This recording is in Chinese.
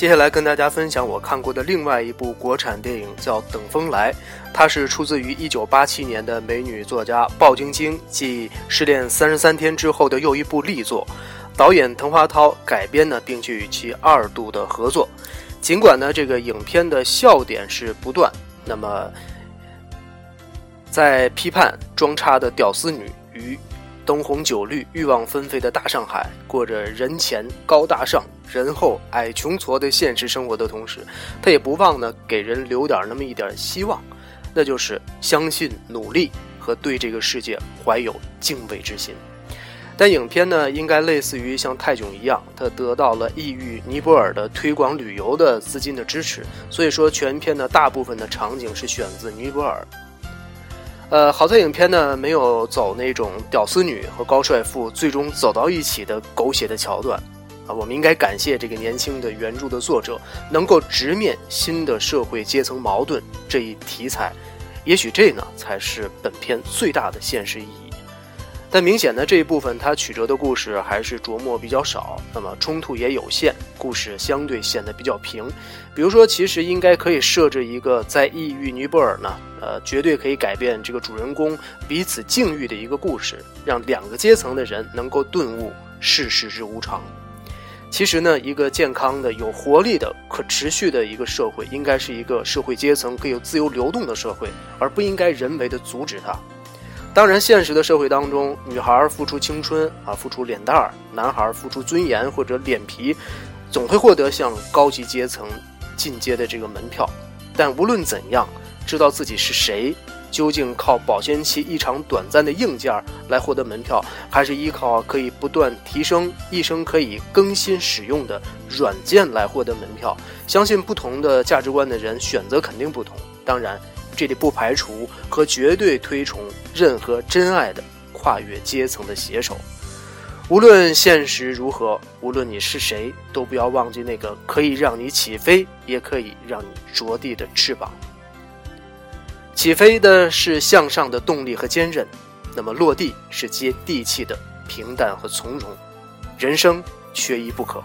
接下来跟大家分享我看过的另外一部国产电影，叫《等风来》，它是出自于1987年的美女作家鲍晶晶继失恋三十三天之后的又一部力作，导演滕华涛改编呢，并且与其二度的合作。尽管呢，这个影片的笑点是不断，那么在批判装叉的屌丝女与。灯红酒绿、欲望纷飞的大上海，过着人前高大上、人后矮穷矬的现实生活的同时，他也不忘呢给人留点那么一点希望，那就是相信努力和对这个世界怀有敬畏之心。但影片呢，应该类似于像泰囧一样，他得到了异域尼泊尔的推广旅游的资金的支持，所以说全片的大部分的场景是选自尼泊尔。呃，好在影片呢没有走那种屌丝女和高帅富最终走到一起的狗血的桥段，啊，我们应该感谢这个年轻的原著的作者能够直面新的社会阶层矛盾这一题材，也许这呢才是本片最大的现实意义。但明显的这一部分，它曲折的故事还是琢磨比较少，那么冲突也有限，故事相对显得比较平。比如说，其实应该可以设置一个在异域尼泊尔呢，呃，绝对可以改变这个主人公彼此境遇的一个故事，让两个阶层的人能够顿悟世事之无常。其实呢，一个健康的、有活力的、可持续的一个社会，应该是一个社会阶层可以自由流动的社会，而不应该人为的阻止它。当然，现实的社会当中，女孩付出青春啊，付出脸蛋儿；男孩付出尊严或者脸皮，总会获得向高级阶层进阶的这个门票。但无论怎样，知道自己是谁，究竟靠保鲜期异常短暂的硬件来获得门票，还是依靠可以不断提升、一生可以更新使用的软件来获得门票？相信不同的价值观的人选择肯定不同。当然。这里不排除和绝对推崇任何真爱的跨越阶层的携手。无论现实如何，无论你是谁，都不要忘记那个可以让你起飞，也可以让你着地的翅膀。起飞的是向上的动力和坚韧，那么落地是接地气的平淡和从容。人生缺一不可。